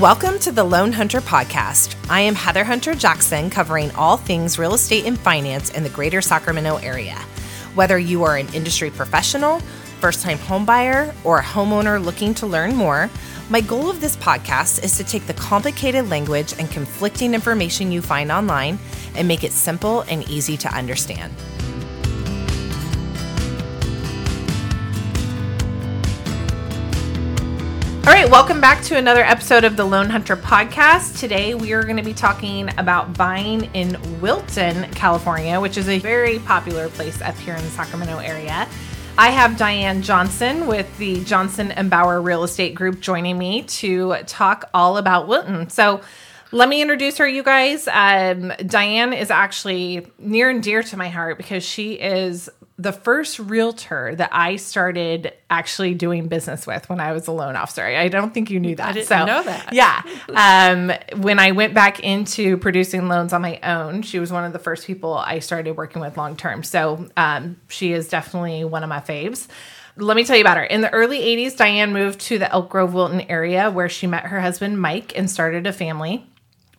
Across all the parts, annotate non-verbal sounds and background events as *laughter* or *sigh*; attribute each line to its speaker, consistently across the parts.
Speaker 1: Welcome to the Loan Hunter Podcast. I am Heather Hunter Jackson, covering all things real estate and finance in the greater Sacramento area. Whether you are an industry professional, first time homebuyer, or a homeowner looking to learn more, my goal of this podcast is to take the complicated language and conflicting information you find online and make it simple and easy to understand. Right, welcome back to another episode of the Loan Hunter Podcast. Today we are going to be talking about buying in Wilton, California, which is a very popular place up here in the Sacramento area. I have Diane Johnson with the Johnson and Bauer Real Estate Group joining me to talk all about Wilton. So, let me introduce her, you guys. Um, Diane is actually near and dear to my heart because she is the first realtor that I started actually doing business with when I was a loan officer. I don't think you knew that.
Speaker 2: I didn't
Speaker 1: so,
Speaker 2: know that.
Speaker 1: Yeah. Um, when I went back into producing loans on my own, she was one of the first people I started working with long term. So um, she is definitely one of my faves. Let me tell you about her. In the early 80s, Diane moved to the Elk Grove Wilton area where she met her husband Mike and started a family.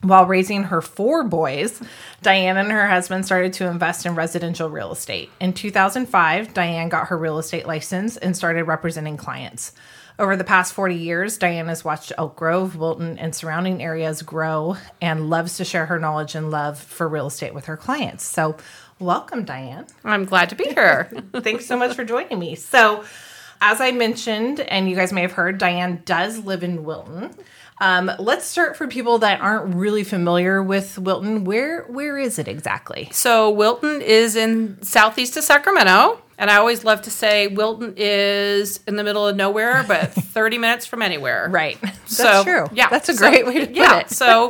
Speaker 1: While raising her four boys, Diane and her husband started to invest in residential real estate. In 2005, Diane got her real estate license and started representing clients. Over the past 40 years, Diane has watched Elk Grove, Wilton, and surrounding areas grow and loves to share her knowledge and love for real estate with her clients. So, welcome, Diane.
Speaker 2: I'm glad to be here. *laughs*
Speaker 1: Thanks so much for joining me. So, as I mentioned, and you guys may have heard, Diane does live in Wilton. Um, let's start for people that aren't really familiar with Wilton. Where where is it exactly?
Speaker 2: so Wilton is in southeast of Sacramento, and I always love to say Wilton is in the middle of nowhere, but *laughs* 30 minutes from anywhere.
Speaker 1: Right. That's
Speaker 2: So,
Speaker 1: true.
Speaker 2: Yeah,
Speaker 1: That's a
Speaker 2: so-
Speaker 1: great way to put
Speaker 2: yeah,
Speaker 1: it.
Speaker 2: so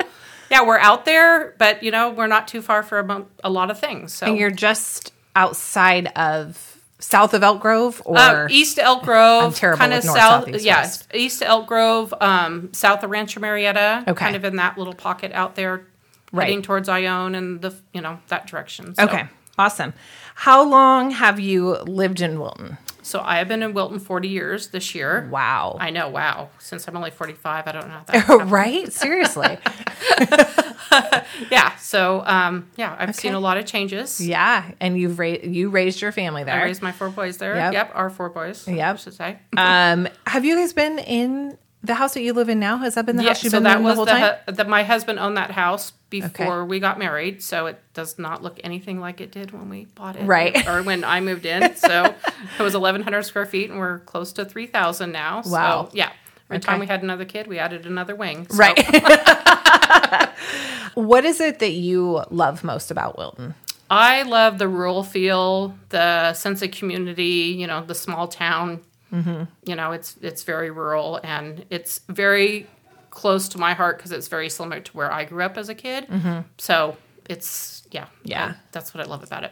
Speaker 2: yeah, we're out there, but you know we're not too far for a, a lot of things. So
Speaker 1: and you're just outside of south of Elk Grove or
Speaker 2: Um, east Elk Grove, kind of
Speaker 1: north,
Speaker 2: south.
Speaker 1: east,
Speaker 2: yeah,
Speaker 1: west.
Speaker 2: east Elk Grove, um, south of Rancho Murieta.
Speaker 1: Okay.
Speaker 2: kind of in that little pocket out there,
Speaker 1: Right.
Speaker 2: heading towards Ione and the you know that direction. So.
Speaker 1: Okay. Awesome. How long have you lived in Wilton?
Speaker 2: So I have been in Wilton 40 years this year.
Speaker 1: Wow.
Speaker 2: I know, wow. Since I'm only 45, I don't know how that *laughs*
Speaker 1: right? Seriously. *laughs*
Speaker 2: Yeah, so um, yeah, I've seen a lot of changes.
Speaker 1: yeah. And you've ra- you raised your family there.
Speaker 2: I raised my four boys there.
Speaker 1: Yep.
Speaker 2: Yep, our four boys.
Speaker 1: Yep.
Speaker 2: I should say. *laughs*
Speaker 1: Um, have you guys been in the house that you live in now? Has that been the
Speaker 2: yeah,
Speaker 1: house you've
Speaker 2: so
Speaker 1: been
Speaker 2: that
Speaker 1: in
Speaker 2: was
Speaker 1: the whole
Speaker 2: the,
Speaker 1: time?
Speaker 2: hu- the my husband owned that house before we got married, so it does not look anything like it did when we bought it,
Speaker 1: Right.
Speaker 2: Or when I moved in. *laughs* So it was 1,100 square feet, and we're close to 3,000 now. So,
Speaker 1: Wow.
Speaker 2: yeah. Every
Speaker 1: Okay.
Speaker 2: time we had another kid, we added another wing. So-
Speaker 1: Right. *laughs* what is it that you love most about Wilton?
Speaker 2: I love the rural feel, the sense of community. You know, the small town.
Speaker 1: Mm-hmm.
Speaker 2: You know, it's it's very rural and it's very close to my heart because it's very similar to where I grew up as a kid. So it's yeah,
Speaker 1: Mm-hmm. Yeah.
Speaker 2: I- that's what I love about it.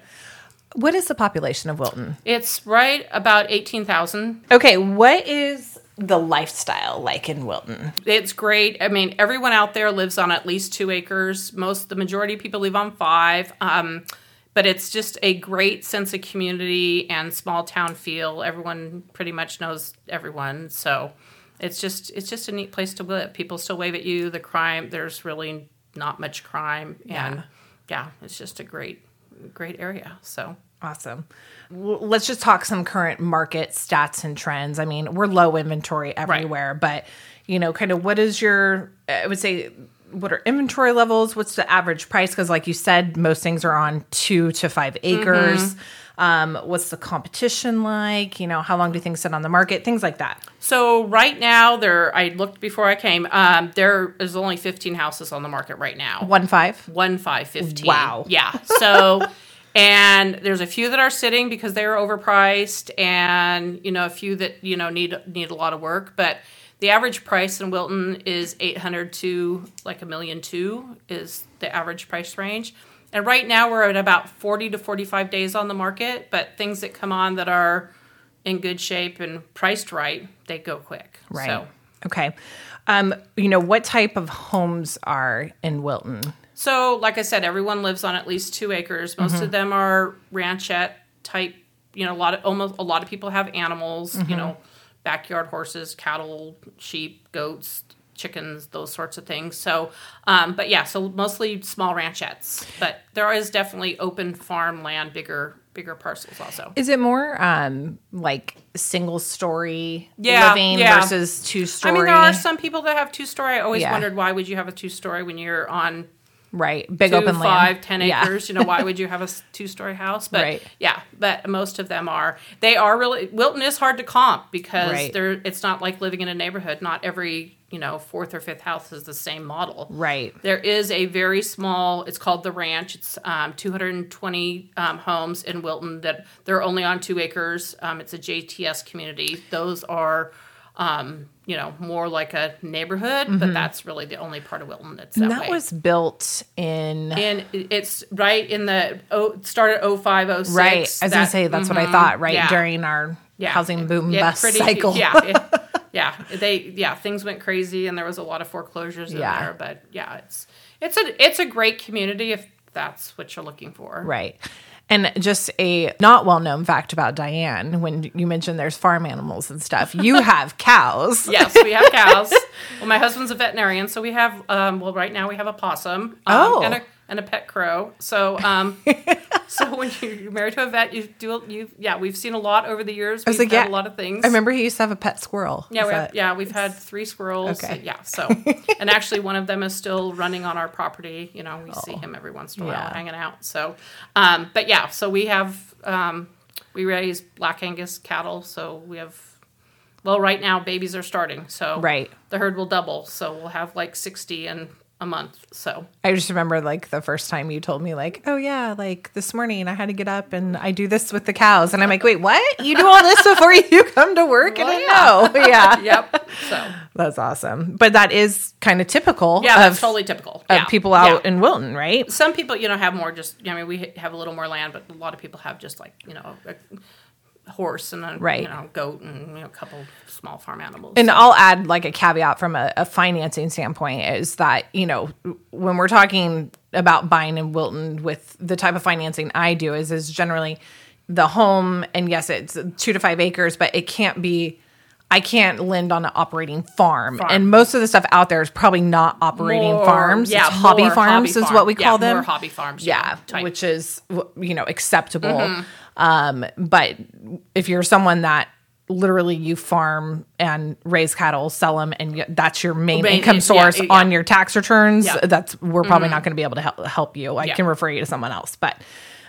Speaker 1: What is the population of Wilton?
Speaker 2: It's right about eighteen thousand.
Speaker 1: Okay, what is the lifestyle like in Wilton?
Speaker 2: It's great. I mean, everyone out there lives on at least two acres. Most, the majority of people live on five. Um, but it's just a great sense of community and small town feel. Everyone pretty much knows everyone, so it's just it's just a neat place to live. People still wave at you. The crime, there's really not much crime, and yeah, it's just a great great area. So
Speaker 1: Awesome. Well, let's just talk some current market stats and trends. I mean, we're low inventory everywhere, but you know, kind of what is your I would say what are inventory levels? What's the average price? Because, like you said, most things are on two to five acres. Um, what's the competition like? You know, how long do things sit on the market? Things like that.
Speaker 2: So right now, there I looked before I came. Um, there is only 15 houses on the market right now.
Speaker 1: One five.
Speaker 2: One five fifteen.
Speaker 1: Wow.
Speaker 2: Yeah. So, and there's a few that are sitting because they are overpriced, and you know a few that you know need need a lot of work. But the average price in Wilton is 800 to like a million two is the average price range. And right now we're at about 40 to 45 days on the market. But things that come on that are in good shape and priced right, they go quick.
Speaker 1: Right.
Speaker 2: So.
Speaker 1: Okay. Um, you know, what type of homes are in Wilton?
Speaker 2: So, like I said, everyone lives on at least two acres. Most of them are ranchette type. You know, a lot of almost a lot of people have animals. You know, backyard horses, cattle, sheep, goats, chickens, those sorts of things. So, um, but yeah, so mostly small ranchettes, but there is definitely open farm land, bigger bigger parcels also.
Speaker 1: Is it more um like single story
Speaker 2: Yeah,
Speaker 1: living
Speaker 2: yeah.
Speaker 1: versus two story?
Speaker 2: I mean, there are some people that have two story. I always
Speaker 1: Yeah.
Speaker 2: wondered why would you have a two story when you're on
Speaker 1: right, big
Speaker 2: two,
Speaker 1: open
Speaker 2: five,
Speaker 1: land.
Speaker 2: ten
Speaker 1: Yeah.
Speaker 2: acres. You know, why *laughs* would you have a two story house? But
Speaker 1: Right.
Speaker 2: yeah, but most of them are. They are really Wilton is hard to comp because
Speaker 1: Right.
Speaker 2: they're. It's not like living in a neighborhood. Not every you know fourth or fifth house is the same model.
Speaker 1: Right.
Speaker 2: There is a very small. It's called the Ranch. It's um, 220 um, homes in Wilton that they're only on two acres. Um, it's a JTS community. Those are. Um, you know, more like a neighborhood, but that's really the only part of Wilton that's that,
Speaker 1: that
Speaker 2: way
Speaker 1: was built in
Speaker 2: and it's right in the oh started 05 06
Speaker 1: right. I was gonna say that's what I
Speaker 2: mhm,
Speaker 1: thought. Right
Speaker 2: yeah,
Speaker 1: during our
Speaker 2: yeah.
Speaker 1: housing boom
Speaker 2: Yeah,
Speaker 1: bust
Speaker 2: pretty-
Speaker 1: cycle.
Speaker 2: yeah it- *laughs* yeah they yeah things went crazy and there was a lot of foreclosures in
Speaker 1: Yeah.
Speaker 2: there but yeah it's it's a it's a great community if that's what you're looking for
Speaker 1: Right. And just a not well known fact about Diane when you mentioned there's farm animals and stuff, you *laughs* have cows.
Speaker 2: yes we have cows well my husband's a veterinarian so we have um well right now we have a possum um,
Speaker 1: Oh.
Speaker 2: and a and a pet crow so um *laughs* so when you're married to a vet you do you yeah we've seen a lot over the years we've
Speaker 1: like,
Speaker 2: had
Speaker 1: yeah,
Speaker 2: a lot of things
Speaker 1: I remember he used to have a pet squirrel.
Speaker 2: Yeah, we have, yeah, we've had three squirrels.
Speaker 1: Okay.
Speaker 2: Yeah, so *laughs* and actually one of them is still running on our property. You know, we see him every once in a while
Speaker 1: Yeah.
Speaker 2: hanging out. So, um, but yeah, so we have um, we raise black Angus cattle. So we have well, right now babies are starting. So
Speaker 1: Right.
Speaker 2: the herd will double. So we'll have like sixty in a month. So
Speaker 1: I just remember like the first time you told me like, oh yeah, like this morning I had to get up and I do this with the cows, and I'm like, wait, what? You do all this before you come to work?
Speaker 2: Well,
Speaker 1: I didn't know. *laughs* Yeah,
Speaker 2: yep. So
Speaker 1: that's awesome. But that is kind of typical.
Speaker 2: yeah,
Speaker 1: of,
Speaker 2: totally typical.
Speaker 1: of
Speaker 2: Yeah.
Speaker 1: people out
Speaker 2: Yeah.
Speaker 1: in Wilton, right?
Speaker 2: some people, you know, have more just, I mean, we have a little more land, but a lot of people have just like, you know, a horse and a,
Speaker 1: Right.
Speaker 2: you know, goat and, you know, a couple small farm animals.
Speaker 1: And I'll add like a caveat from a, a financing standpoint is that, you know, when we're talking about buying in Wilton with the type of financing I do is is generally the home and yes, it's two to five acres, but it can't be I can't lend on an operating farm.
Speaker 2: Farm.
Speaker 1: And most of the stuff out there is probably not operating
Speaker 2: More-
Speaker 1: farms.
Speaker 2: yeah,
Speaker 1: it's hobby farms
Speaker 2: hobby
Speaker 1: is
Speaker 2: farm.
Speaker 1: what we
Speaker 2: Yeah,
Speaker 1: call them.
Speaker 2: more hobby farms,
Speaker 1: Yeah.
Speaker 2: yeah, type. Mm-hmm.
Speaker 1: which is, you know, acceptable. Um, but if you're someone that literally you farm and raise cattle, sell them, and that's your main
Speaker 2: Main-
Speaker 1: income source
Speaker 2: yeah.
Speaker 1: on your tax returns,
Speaker 2: Yeah. Mm-hmm.
Speaker 1: that's we're probably not going to be able to help, help you. I
Speaker 2: Yeah.
Speaker 1: can refer you to someone else, but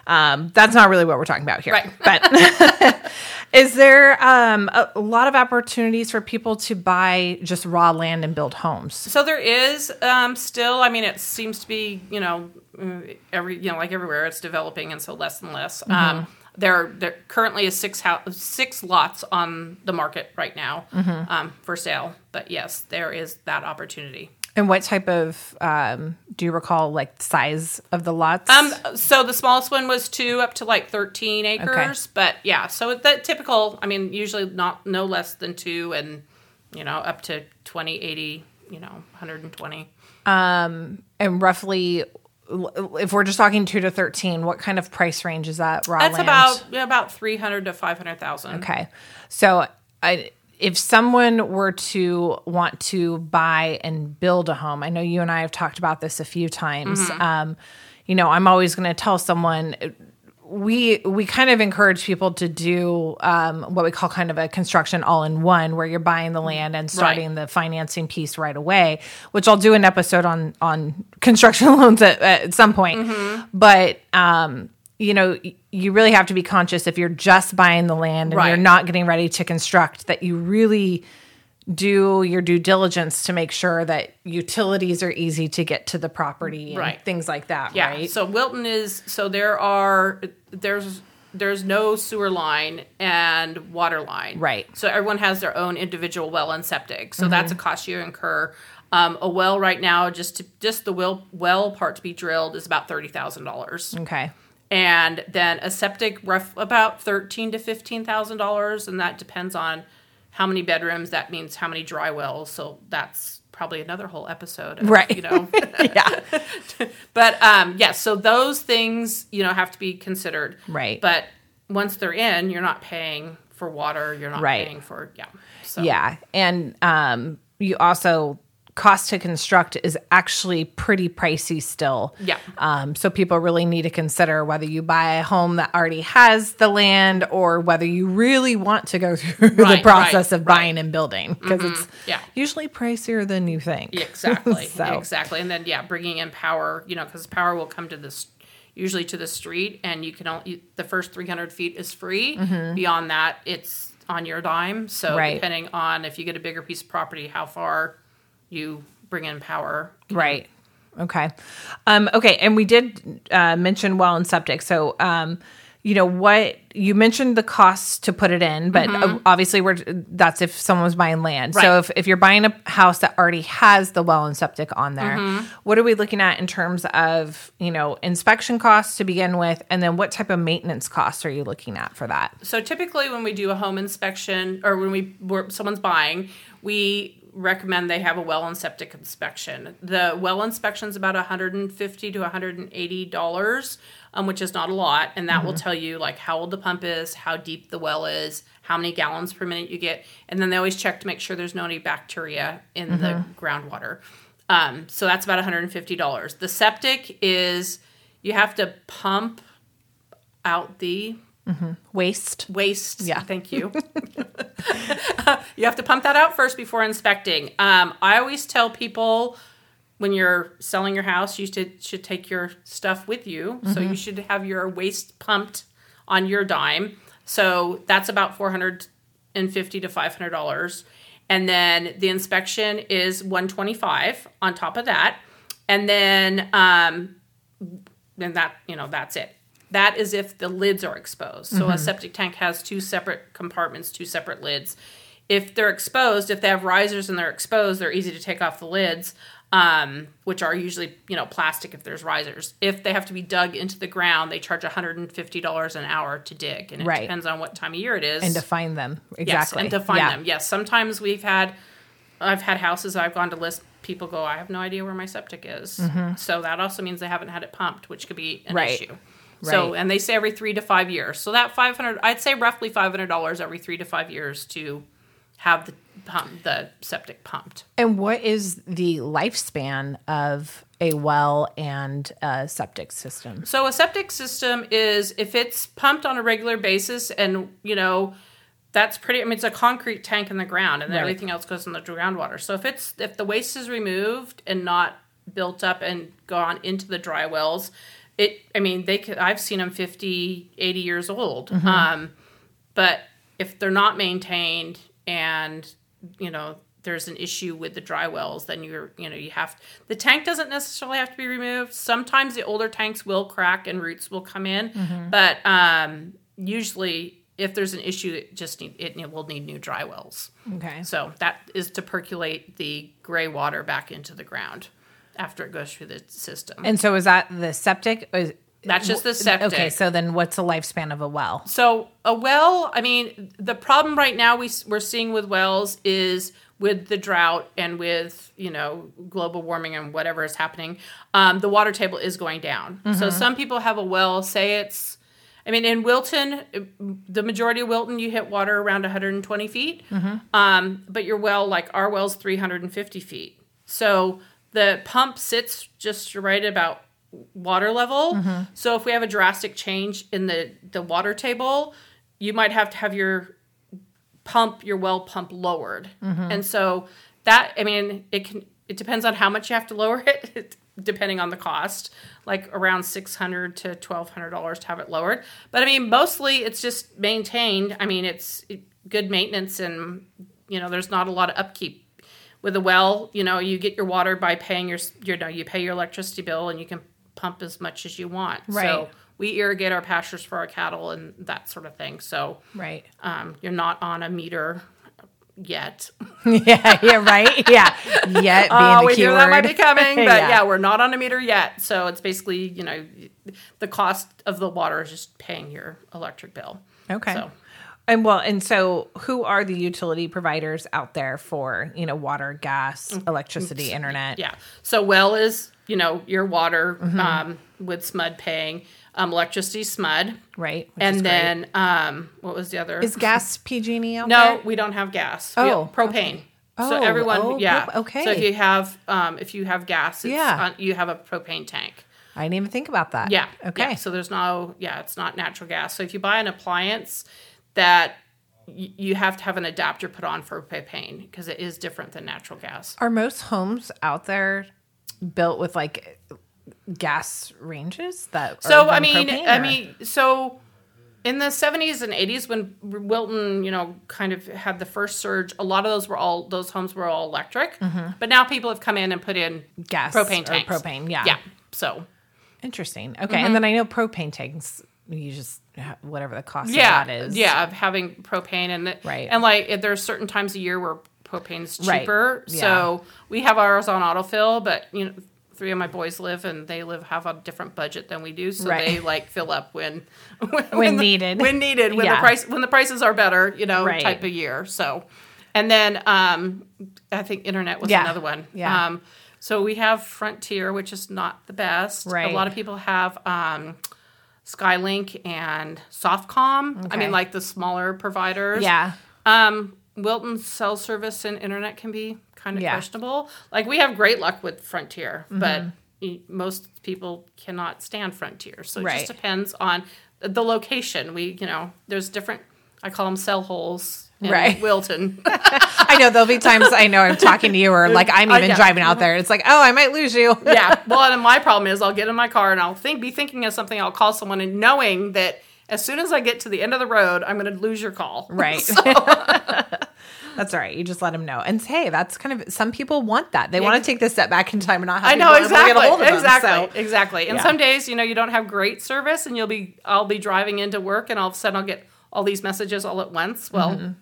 Speaker 1: um, that's not really what we're talking about here.
Speaker 2: Right.
Speaker 1: But *laughs* is there um, a, a lot of opportunities for people to buy just raw land and build homes?
Speaker 2: So there is um, still. I mean, it seems to be you know mm, every you know like everywhere it's developing, and so less and less.
Speaker 1: Mm-hmm.
Speaker 2: Um, there there currently is six house six lots on the market right now
Speaker 1: Mm-hmm.
Speaker 2: um, for sale. But yes, there is that opportunity.
Speaker 1: And what type of um, do you recall like size of the lots?
Speaker 2: Um, so the smallest one was two up to like thirteen acres, but yeah, so the typical. I mean, usually not no less than two, and you know up to 20, 80, you know, one hundred and twenty.
Speaker 1: and roughly, if we're just talking two to thirteen, what kind of price range is that raw
Speaker 2: That's
Speaker 1: land?
Speaker 2: about yeah, about three hundred to five hundred thousand.
Speaker 1: Okay. So I, if someone were to want to buy and build a home, I know you and I have talked about this a few times.
Speaker 2: Mm-hmm.
Speaker 1: Um, you know, I'm always going to tell someone we we kind of encourage people to do um, what we call kind of a construction all in one, where you're buying the land and starting the financing piece right away. Which I'll do an episode on on construction *laughs* loans at, at some point.
Speaker 2: Mm-hmm.
Speaker 1: But um, you know, you really have to be conscious if you're just buying the land and you're not getting ready to construct that you really do your due diligence to make sure that utilities are easy to get to the property and
Speaker 2: Right.
Speaker 1: things like that,
Speaker 2: Yeah.
Speaker 1: right?
Speaker 2: So Wilton is so there are there's there's no sewer line and water line.
Speaker 1: Right.
Speaker 2: So everyone has their own individual well and septic. So that's a cost you incur. Um, a well right now, just to, just the well well part to be drilled is about thirty thousand dollars.
Speaker 1: okay.
Speaker 2: and then a septic rough about thirteen to fifteen thousand dollars, and that depends on how many bedrooms. That means how many dry wells. So that's probably another whole episode, of,
Speaker 1: Right.
Speaker 2: You know, *laughs* *laughs*
Speaker 1: Yeah.
Speaker 2: but um, yes. so those things you know have to be considered,
Speaker 1: Right.
Speaker 2: But once they're in, you're not paying for water. You're not
Speaker 1: Right.
Speaker 2: paying for yeah. So
Speaker 1: Yeah. And um, you also cost to construct is actually pretty pricey still.
Speaker 2: Yeah.
Speaker 1: Um, so people really need to consider whether you buy a home that already has the land or whether you really want to go *laughs* through the process
Speaker 2: right,
Speaker 1: of buying and building because it's
Speaker 2: Yeah.
Speaker 1: usually pricier than you think.
Speaker 2: Exactly. *laughs*
Speaker 1: So-
Speaker 2: Exactly. And then yeah, bringing in power, you know, because power will come to this usually to the street, and you can only the first 300 feet is free. Beyond that, it's on your dime. So
Speaker 1: Mm-hmm. Right.
Speaker 2: depending on if you get a bigger piece of property, how far you bring in power.
Speaker 1: Right. Okay. Um, okay. And we did uh, mention well and septic. So, um, you know what you mentioned the costs to put it in, but uh, obviously we're that's if someone was buying land. So if, if you're buying a house that already has the well and septic on there, what are we looking at in terms of you know inspection costs to begin with, and then what type of maintenance costs are you looking at for that?
Speaker 2: So typically, when we do a home inspection or when we someone's buying, we recommend they have a well and septic inspection. The well inspection is about 150 to 180 dollars, um, which is not a lot, and that will tell you like how old the pump is, how deep the well is, how many gallons per minute you get, and then they always check to make sure there's no any bacteria in the groundwater. Um, so that's about 150 dollars. The septic is you have to pump out the
Speaker 1: Waste.
Speaker 2: waste.
Speaker 1: Yeah. *laughs*
Speaker 2: Thank you. *laughs* you have to pump that out first before inspecting. Um, I always tell people when you're selling your house, you should should take your stuff with you. So
Speaker 1: Mm-hmm.
Speaker 2: you should have your waste pumped on your dime. So that's about four hundred and fifty to five hundred dollars. And then the inspection is one twenty five on top of that. And then um, then that you know that's it that is if the lids are exposed so a septic tank has two separate compartments two separate lids if they're exposed if they have risers and they're exposed they're easy to take off the lids um, which are usually you know plastic if there's risers if they have to be dug into the ground they charge $150 an hour to dig and it
Speaker 1: Right.
Speaker 2: depends on what time of year it is
Speaker 1: And to find them exactly.
Speaker 2: Yes, and to find
Speaker 1: Yeah.
Speaker 2: them. Yes, sometimes we've had, I've had houses I've gone to list. People go, I have no idea where my septic is. So that also means they haven't had it pumped, which could be an
Speaker 1: Mm-hmm. Right.
Speaker 2: issue. So and they say every three to five years. So that five hundred, I'd say roughly five hundred dollars every three to five years to have the pump, the septic pumped.
Speaker 1: And what is the lifespan of a well and a septic system?
Speaker 2: So a septic system is if it's pumped on a regular basis and you know that's pretty I mean it's a concrete tank in the ground and then
Speaker 1: Right.
Speaker 2: everything else goes in the groundwater. So if it's if the waste is removed and not built up and gone into the dry wells, it I mean they could I've seen them 50, 80 years old. Um but if they're not maintained and you know there's an issue with the dry wells then you're you know you have the tank doesn't necessarily have to be removed. Sometimes the older tanks will crack and roots will come in but um usually if there's an issue it just need it will need new dry wells.
Speaker 1: Okay.
Speaker 2: so that is to percolate the gray water back into the ground after it goes through the system
Speaker 1: And so is that the septic? Is-
Speaker 2: That's just the septic.
Speaker 1: Okay, so then what's the lifespan of a well?
Speaker 2: So a well, I mean, the problem right now we we're seeing with wells is with the drought and with you know global warming and whatever is happening, um, the water table is going down. So some people have a well, say it's, I mean, in Wilton, the majority of Wilton, you hit water around 120 feet, um, but your well, like our well's 350 feet. So the pump sits just right about water level. Mm-hmm. So if we have a drastic change in the the water table, you might have to have your pump your well pump lowered. Mm-hmm. And so that I mean it can it depends on how much you have to lower *laughs* it depending on the cost, like around 600 to 1200 dollars to have it lowered. But I mean mostly it's just maintained. I mean it's good maintenance and you know there's not a lot of upkeep with a well, you know, you get your water by paying your, you know, you pay your electricity bill and you can pump as much as you want.
Speaker 1: Right.
Speaker 2: So we irrigate our pastures for our cattle and that sort of thing. So
Speaker 1: Right.
Speaker 2: um, you're not on a meter yet. *laughs*
Speaker 1: yeah, yeah, right. Yeah. Yet being
Speaker 2: Oh,
Speaker 1: the
Speaker 2: we hear that might be *laughs* coming, but
Speaker 1: Yeah.
Speaker 2: yeah. we're not on a meter yet. So it's basically, you know, the cost of the water is just paying your electric bill.
Speaker 1: Okay.
Speaker 2: So
Speaker 1: And well, and so who are the utility providers out there for, you know, water, gas, electricity, internet?
Speaker 2: Mm-hmm. yeah. So well is, you know, your water
Speaker 1: Mm-hmm.
Speaker 2: um, with SMUD paying, um, electricity SMUD.
Speaker 1: Right.
Speaker 2: and then um, what was the other?
Speaker 1: is gas PG&E out
Speaker 2: no,
Speaker 1: there?
Speaker 2: we don't have gas.
Speaker 1: Oh,
Speaker 2: we have propane. so
Speaker 1: Oh,
Speaker 2: everyone,
Speaker 1: oh,
Speaker 2: yeah,
Speaker 1: okay.
Speaker 2: So if you have um, if you have gas, it's
Speaker 1: Yeah.
Speaker 2: on, you have a propane tank.
Speaker 1: I didn't even think about that.
Speaker 2: Yeah.
Speaker 1: Okay.
Speaker 2: yeah. So there's no, yeah, it's not natural gas. So if you buy an appliance that you have to have an adapter put on for propane because it is different than natural gas.
Speaker 1: Are most homes out there built with like gas ranges that?
Speaker 2: So
Speaker 1: are
Speaker 2: I mean,
Speaker 1: propane,
Speaker 2: I mean, so in the 70s and 80s when Wilton, you know, kind of had the first surge, a lot of those were all those homes were all electric. But now people have come in and put in
Speaker 1: Mm-hmm. gas
Speaker 2: propane
Speaker 1: or
Speaker 2: tanks.
Speaker 1: propane. Yeah.
Speaker 2: Yeah. So
Speaker 1: Interesting. Okay,
Speaker 2: Mm-hmm.
Speaker 1: and then I know propane tanks. You just whatever the cost
Speaker 2: yeah,
Speaker 1: of that is.
Speaker 2: yeah, of having propane and
Speaker 1: Right.
Speaker 2: and like there's certain times a year where propane's
Speaker 1: Right.
Speaker 2: cheaper.
Speaker 1: Yeah.
Speaker 2: So we have ours on autofill, but you know, three of my boys live and they live have a different budget than we do, so
Speaker 1: Right.
Speaker 2: they like fill up *laughs* when when, the-
Speaker 1: needed.
Speaker 2: when needed when
Speaker 1: Yeah.
Speaker 2: the price when the prices are better, you know,
Speaker 1: Right.
Speaker 2: type of year. So, and then um, I think internet was
Speaker 1: Yeah.
Speaker 2: another one.
Speaker 1: Yeah.
Speaker 2: Um, so we have Frontier, which is not the best.
Speaker 1: Right.
Speaker 2: A lot of people have um, Skylink and Softcom. I mean, like the smaller providers.
Speaker 1: Yeah.
Speaker 2: Um, Wilton's cell service and internet can be kind of
Speaker 1: Yeah. Mm-hmm.
Speaker 2: questionable. Like we have great luck with Frontier, but most people cannot stand Frontier. So it
Speaker 1: Right.
Speaker 2: just depends on the location. We, you know, there's different. I call them cell holes.
Speaker 1: Right.
Speaker 2: Wilton. *laughs* *laughs*
Speaker 1: I know there'll be times I know I'm talking to you or like I'm even
Speaker 2: yeah.
Speaker 1: driving out mm-hmm. there. It's like, oh, I might lose you.
Speaker 2: yeah. *laughs* Well, and my problem is I'll get in my car and I'll think be thinking of something. I'll call someone and knowing that as soon as I get to the end of the road, I'm going to lose your call.
Speaker 1: Right. that's all right. You just let them know. And hey, that's kind of some people want that. They want to take this step back in time and not have
Speaker 2: I know
Speaker 1: people ever get a
Speaker 2: exactly,
Speaker 1: them,
Speaker 2: exactly,
Speaker 1: so-
Speaker 2: exactly. And
Speaker 1: Yeah.
Speaker 2: some days, you know, you don't have great service, and you'll be, I'll be driving into work, and all of a sudden, I'll get all these messages all at once. Well, mm-hmm.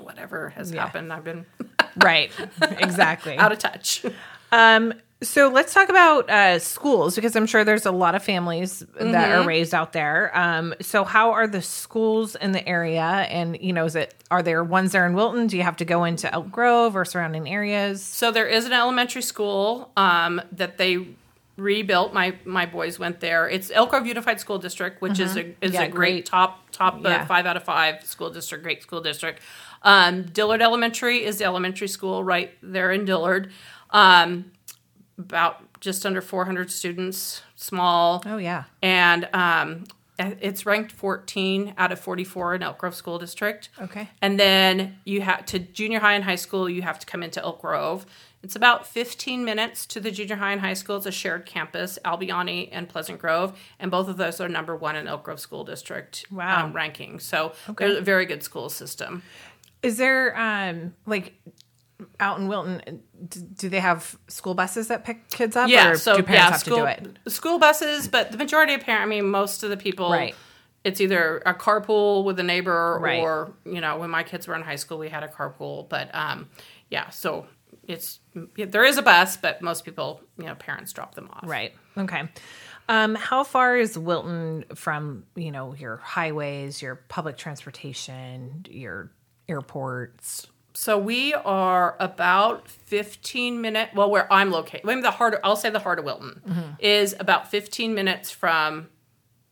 Speaker 2: Whatever has
Speaker 1: Mm-hmm. Yeah.
Speaker 2: happened, I've been *laughs*
Speaker 1: Right. Exactly. *laughs*
Speaker 2: out of touch.
Speaker 1: Um, so let's talk about uh, schools because I'm sure there's a lot of families that
Speaker 2: Mm-hmm.
Speaker 1: are raised out there. Um, so how are the schools in the area? And you know, is it are there ones there in Wilton? Do you have to go into Elk Grove or surrounding areas?
Speaker 2: So there is an elementary school um, that they rebuilt. My my boys went there. It's Elk Grove Unified School District, which is a is
Speaker 1: Mm-hmm. Yeah,
Speaker 2: a great,
Speaker 1: great.
Speaker 2: top top
Speaker 1: Yeah.
Speaker 2: uh, five out of five school district. Great school district. Um, Dillard Elementary is the elementary school right there in Dillard. Um, about just under 400 students, small
Speaker 1: Oh yeah,
Speaker 2: and um, it's ranked 14 out of 44 in Elk Grove School District.
Speaker 1: Okay.
Speaker 2: And then you have to junior high and high school. You have to come into Elk Grove. It's about 15 minutes to the junior high and high school. It's a shared campus, Albiani and Pleasant Grove, and both of those are number one in Elk Grove School District
Speaker 1: Wow.
Speaker 2: um, ranking. So there's a very good school system.
Speaker 1: Is there um like out in Wilton? Do, they have school buses that pick kids up?
Speaker 2: Yeah,
Speaker 1: or
Speaker 2: so
Speaker 1: do parents
Speaker 2: yeah,
Speaker 1: have
Speaker 2: school
Speaker 1: to do it?
Speaker 2: school buses, but the majority of parents, I mean, most of the people,
Speaker 1: Right.
Speaker 2: It's either a carpool with a neighbor,
Speaker 1: Right.
Speaker 2: or you know, when my kids were in high school, we had a carpool. But um, yeah, so it's yeah, there is a bus, but most people, you know, parents drop them off.
Speaker 1: Right. Okay. Um, how far is Wilton from you know your highways, your public transportation, your airports?
Speaker 2: So we are about 15 minutes. Well, where I'm located, maybe the heart. I'll say the heart of Wilton
Speaker 1: Mm-hmm.
Speaker 2: is about 15 minutes from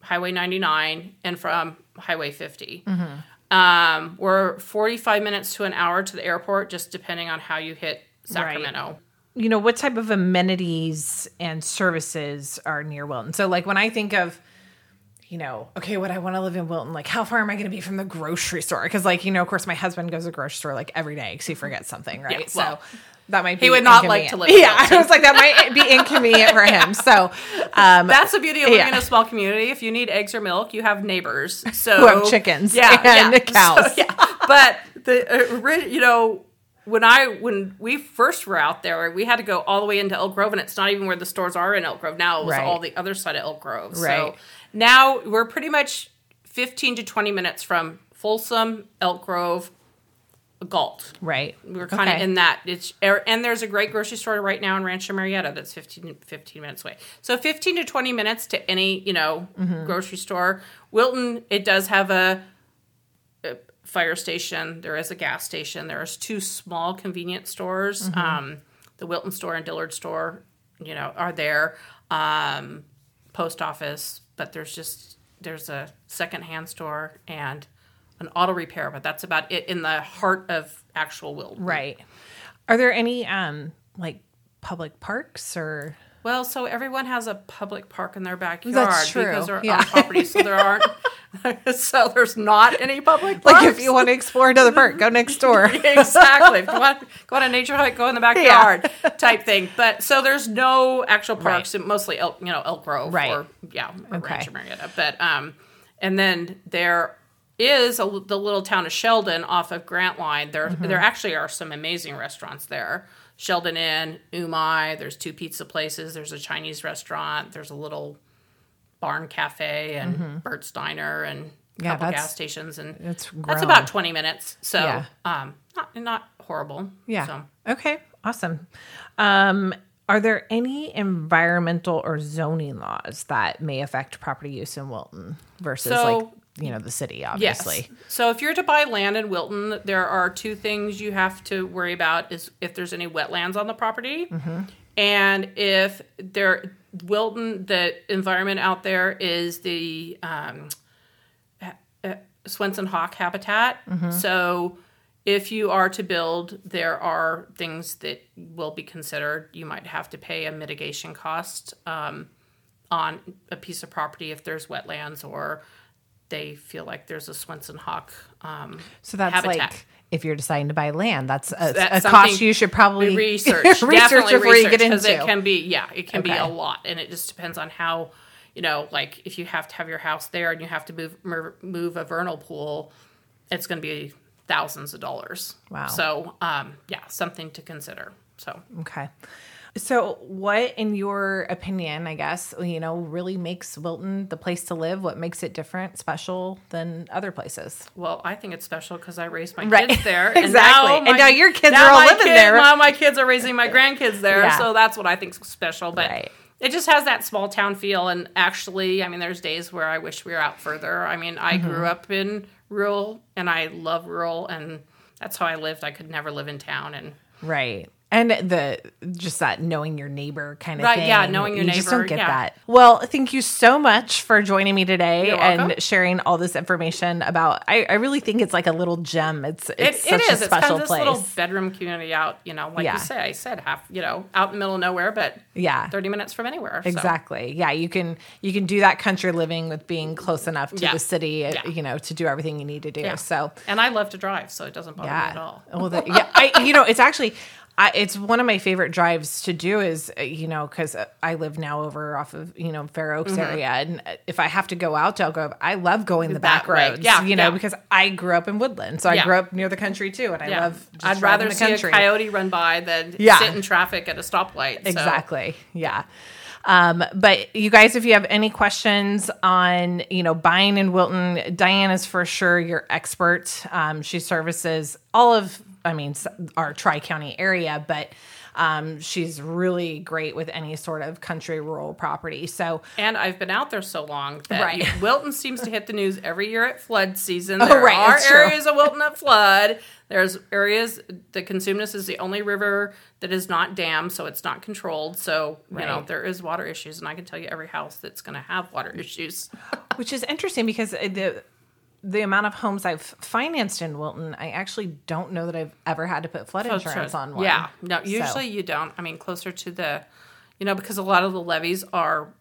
Speaker 2: Highway 99 and from Highway 50.
Speaker 1: Mm-hmm.
Speaker 2: Um, we're 45 minutes to an hour to the airport, just depending on how you hit Sacramento.
Speaker 1: you know, what type of amenities and services are near Wilton? So, like, when I think of, you know, okay, what I want to live in Wilton, like, how far am I going to be from the grocery store? Because, like, you know, of course, my husband goes to the grocery store like every day because he forgets something, right?
Speaker 2: Yeah, well,
Speaker 1: so that might be
Speaker 2: he would not like to live in
Speaker 1: Yeah, *laughs* I was like, that might be inconvenient for him. So, um,
Speaker 2: That's the beauty of living
Speaker 1: Yeah.
Speaker 2: in a small community. If you need eggs or milk, you have neighbors. *laughs* So
Speaker 1: Who have chickens
Speaker 2: yeah,
Speaker 1: and
Speaker 2: yeah. *laughs*
Speaker 1: cows.
Speaker 2: So, yeah. But the uh, you know when I when we first were out there, we had to go all the way into Elk Grove, and it's not even where the stores are in Elk Grove now. It was
Speaker 1: Right.
Speaker 2: all the other side of Elk Grove.
Speaker 1: Right.
Speaker 2: So now we're pretty much fifteen to twenty minutes from Folsom, Elk Grove, Galt.
Speaker 1: right.
Speaker 2: We're kind of
Speaker 1: Okay.
Speaker 2: in that. It's er, and there's a great grocery store right now in Rancho Murieta that's 15, 15 minutes away. So 15 to 20 minutes to any, you know,
Speaker 1: Mm-hmm.
Speaker 2: grocery store. Wilton, it does have a, a fire station. There is a gas station. There's two small convenience stores.
Speaker 1: Mm-hmm.
Speaker 2: Um, the Wilton store and Dillard store, you know, are there. Um, post office, but there's just there's a secondhand store and an auto repair, but that's about it in the heart of actual Wilton.
Speaker 1: Right. Are there any um like public parks or
Speaker 2: Well, so everyone has a public park in their backyard
Speaker 1: That's true,
Speaker 2: because they're
Speaker 1: yeah.
Speaker 2: on property, so there aren't. *laughs* so there's not any public parks.
Speaker 1: like if you want to explore another park, go next door. *laughs*
Speaker 2: exactly. If you want to go on a nature hike, go in the backyard type thing. But so there's no actual parks, mostly Elk, you know, Elk Grove
Speaker 1: Right.
Speaker 2: or yeah, or
Speaker 1: Okay.
Speaker 2: Rancho Murieta. But um, and then there is a, the little town of Sheldon off of Grant Line. There
Speaker 1: Mm-hmm.
Speaker 2: there actually are some amazing restaurants there. Sheldon Inn, Umai. There's two pizza places. There's a Chinese restaurant. There's a little barn cafe and Bert's Diner and a
Speaker 1: Mm-hmm. Yeah,
Speaker 2: couple gas stations and
Speaker 1: It's
Speaker 2: that's about 20 minutes. So,
Speaker 1: Yeah.
Speaker 2: um, not, not horrible.
Speaker 1: Yeah.
Speaker 2: So,
Speaker 1: Okay. Awesome. Um, are there any environmental or zoning laws that may affect property use in Wilton versus
Speaker 2: So-
Speaker 1: like you know the city? obviously yes.
Speaker 2: So, if you're to buy land in Wilton, there are two things you have to worry about is if there's any wetlands on the property.
Speaker 1: Mm-hmm.
Speaker 2: And if there, Wilton, the environment out there is the um, uh, Swainson hawk habitat.
Speaker 1: Mm-hmm.
Speaker 2: So, if you are to build, there are things that will be considered. You might have to pay a mitigation cost um, on a piece of property if there's wetlands or they feel like there's a Swainson hawk. Um,
Speaker 1: So that's
Speaker 2: habitat.
Speaker 1: like if you're deciding to buy land, that's a,
Speaker 2: That's
Speaker 1: a cost you should probably *laughs*
Speaker 2: research,
Speaker 1: research
Speaker 2: definitely
Speaker 1: before
Speaker 2: research,
Speaker 1: you get into.
Speaker 2: it can be yeah, it can be a lot, and it just depends on how you know, like if you have to have your house there and you have to move move a vernal pool, it's going to be thousands of dollars.
Speaker 1: Wow.
Speaker 2: So um, yeah, something to consider. So
Speaker 1: Okay. So, what, in your opinion, I guess, you know, really makes Wilton the place to live? What makes it different, special than other places?
Speaker 2: Well, I think it's special because I raised my
Speaker 1: Right.
Speaker 2: kids there. *laughs*
Speaker 1: Exactly. And now your kids
Speaker 2: now
Speaker 1: are all
Speaker 2: my
Speaker 1: living
Speaker 2: kid-
Speaker 1: there.
Speaker 2: Now my kids are raising my grandkids there.
Speaker 1: Yeah.
Speaker 2: So that's what I think's special. But
Speaker 1: Right.
Speaker 2: it just has that small town feel. And actually, I mean, there's days where I wish we were out further. I mean, I
Speaker 1: Mm-hmm.
Speaker 2: grew up in rural and I love rural and that's how I lived. I could never live in town. And
Speaker 1: Right. And the just that knowing your neighbor kind of
Speaker 2: Right,
Speaker 1: thing.
Speaker 2: yeah, knowing your
Speaker 1: you just don't get
Speaker 2: yeah.
Speaker 1: that. Well, thank you so much for joining me today and sharing all this information about. I, I really think it's like a little gem. It's it's
Speaker 2: it
Speaker 1: such
Speaker 2: is.
Speaker 1: a
Speaker 2: It's
Speaker 1: special
Speaker 2: kind of this
Speaker 1: place.
Speaker 2: little bedroom community out, you know, like
Speaker 1: Yeah.
Speaker 2: you say, I said half, you know, out in the middle of nowhere, but
Speaker 1: yeah.
Speaker 2: 30 minutes from anywhere. so.
Speaker 1: Exactly. Yeah, you can you can do that country living with being close enough to
Speaker 2: Yeah.
Speaker 1: the city, uh, you know, to do everything you need to do. So,
Speaker 2: And I love to drive, so it doesn't bother me at all.
Speaker 1: Well, the, yeah, I you know, it's actually I, it's one of my favorite drives to do is uh, you know because I live now over off of you know Fair Oaks area and uh, if I have to go out I'll go I love going the
Speaker 2: That
Speaker 1: back
Speaker 2: way.
Speaker 1: roads
Speaker 2: Yeah,
Speaker 1: you know
Speaker 2: yeah.
Speaker 1: because I grew up in Woodland so I grew up near the country too and I
Speaker 2: Yeah.
Speaker 1: love just
Speaker 2: I'd rather
Speaker 1: the
Speaker 2: see
Speaker 1: country.
Speaker 2: a coyote run by than
Speaker 1: Yeah.
Speaker 2: sit in traffic at a stoplight. so-
Speaker 1: Exactly. Yeah. Um, but you guys, if you have any questions on, you know, buying in Wilton, Diane is for sure your expert. Um, she services all of, I mean, our Tri County area, but um, she's really great with any sort of country rural property. So,
Speaker 2: And I've been out there so long that
Speaker 1: Right.
Speaker 2: you- *laughs* Wilton seems to hit the news every year at flood season.
Speaker 1: Oh,
Speaker 2: There
Speaker 1: right,
Speaker 2: are
Speaker 1: that's true.
Speaker 2: areas of Wilton that flood. There's areas the Cosumnes is the only river that is not dammed, so it's not controlled. So you know there is water issues, and I can tell you every house that's going to have water issues.
Speaker 1: which is interesting because uh, the the amount of homes I've financed in Wilton, I actually don't know that I've ever had to put flood insurance on one.
Speaker 2: Yeah, no,
Speaker 1: So-
Speaker 2: usually you don't. I mean, closer to the, you know, because a lot of the levees are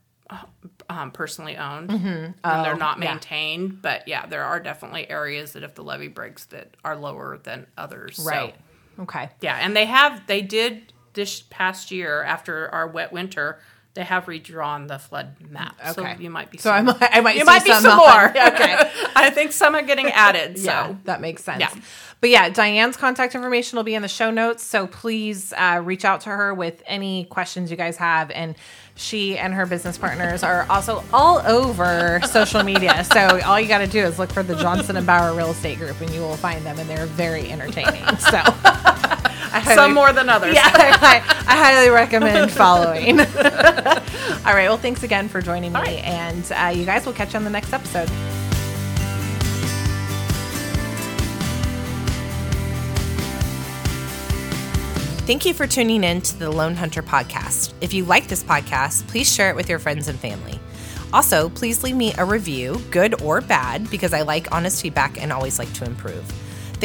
Speaker 2: um, personally owned and they're not
Speaker 1: Mm-hmm. Oh, yeah.
Speaker 2: maintained. But yeah, there are definitely areas that if the levee breaks, that are lower than others. So,
Speaker 1: Right. Okay.
Speaker 2: yeah, and they have they did this past year after our wet winter. They have redrawn the flood map,
Speaker 1: Okay.
Speaker 2: so you might be.
Speaker 1: So I might, I might
Speaker 2: you
Speaker 1: see
Speaker 2: might be
Speaker 1: some,
Speaker 2: some more.
Speaker 1: Okay. *laughs*
Speaker 2: I think some are getting added. *laughs* So
Speaker 1: Yeah, that makes sense.
Speaker 2: Yeah.
Speaker 1: But yeah, Diane's contact information will be in the show notes. So please uh, reach out to her with any questions you guys have. And she and her business partners are also all over *laughs* social media. So all you got to do is look for the Johnson and Bauer Real Estate Group and you will find them. And they're very entertaining. So highly-
Speaker 2: some more than others.
Speaker 1: Yeah, I, I highly recommend *laughs* following. *laughs* all right. Well, thanks again for joining me.
Speaker 2: right.
Speaker 1: And uh, you guys will catch you on the next episode. Thank you for tuning in to the Loan Hunter podcast. If you like this podcast, please share it with your friends and family. Also, please leave me a review, good or bad, because I like honest feedback and always like to improve.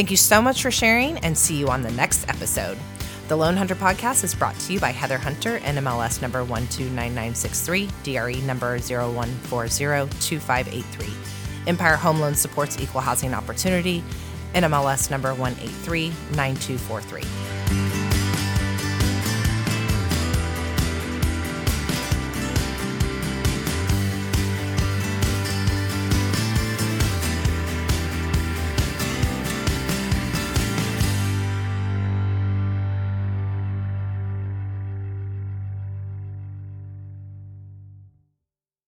Speaker 1: Thank you so much for sharing and see you on the next episode. The Loan Hunter podcast is brought to you by Heather Hunter, NMLS number 129963, DRE number 01402583. Empire Home Loan supports equal housing opportunity, NMLS number 1839243.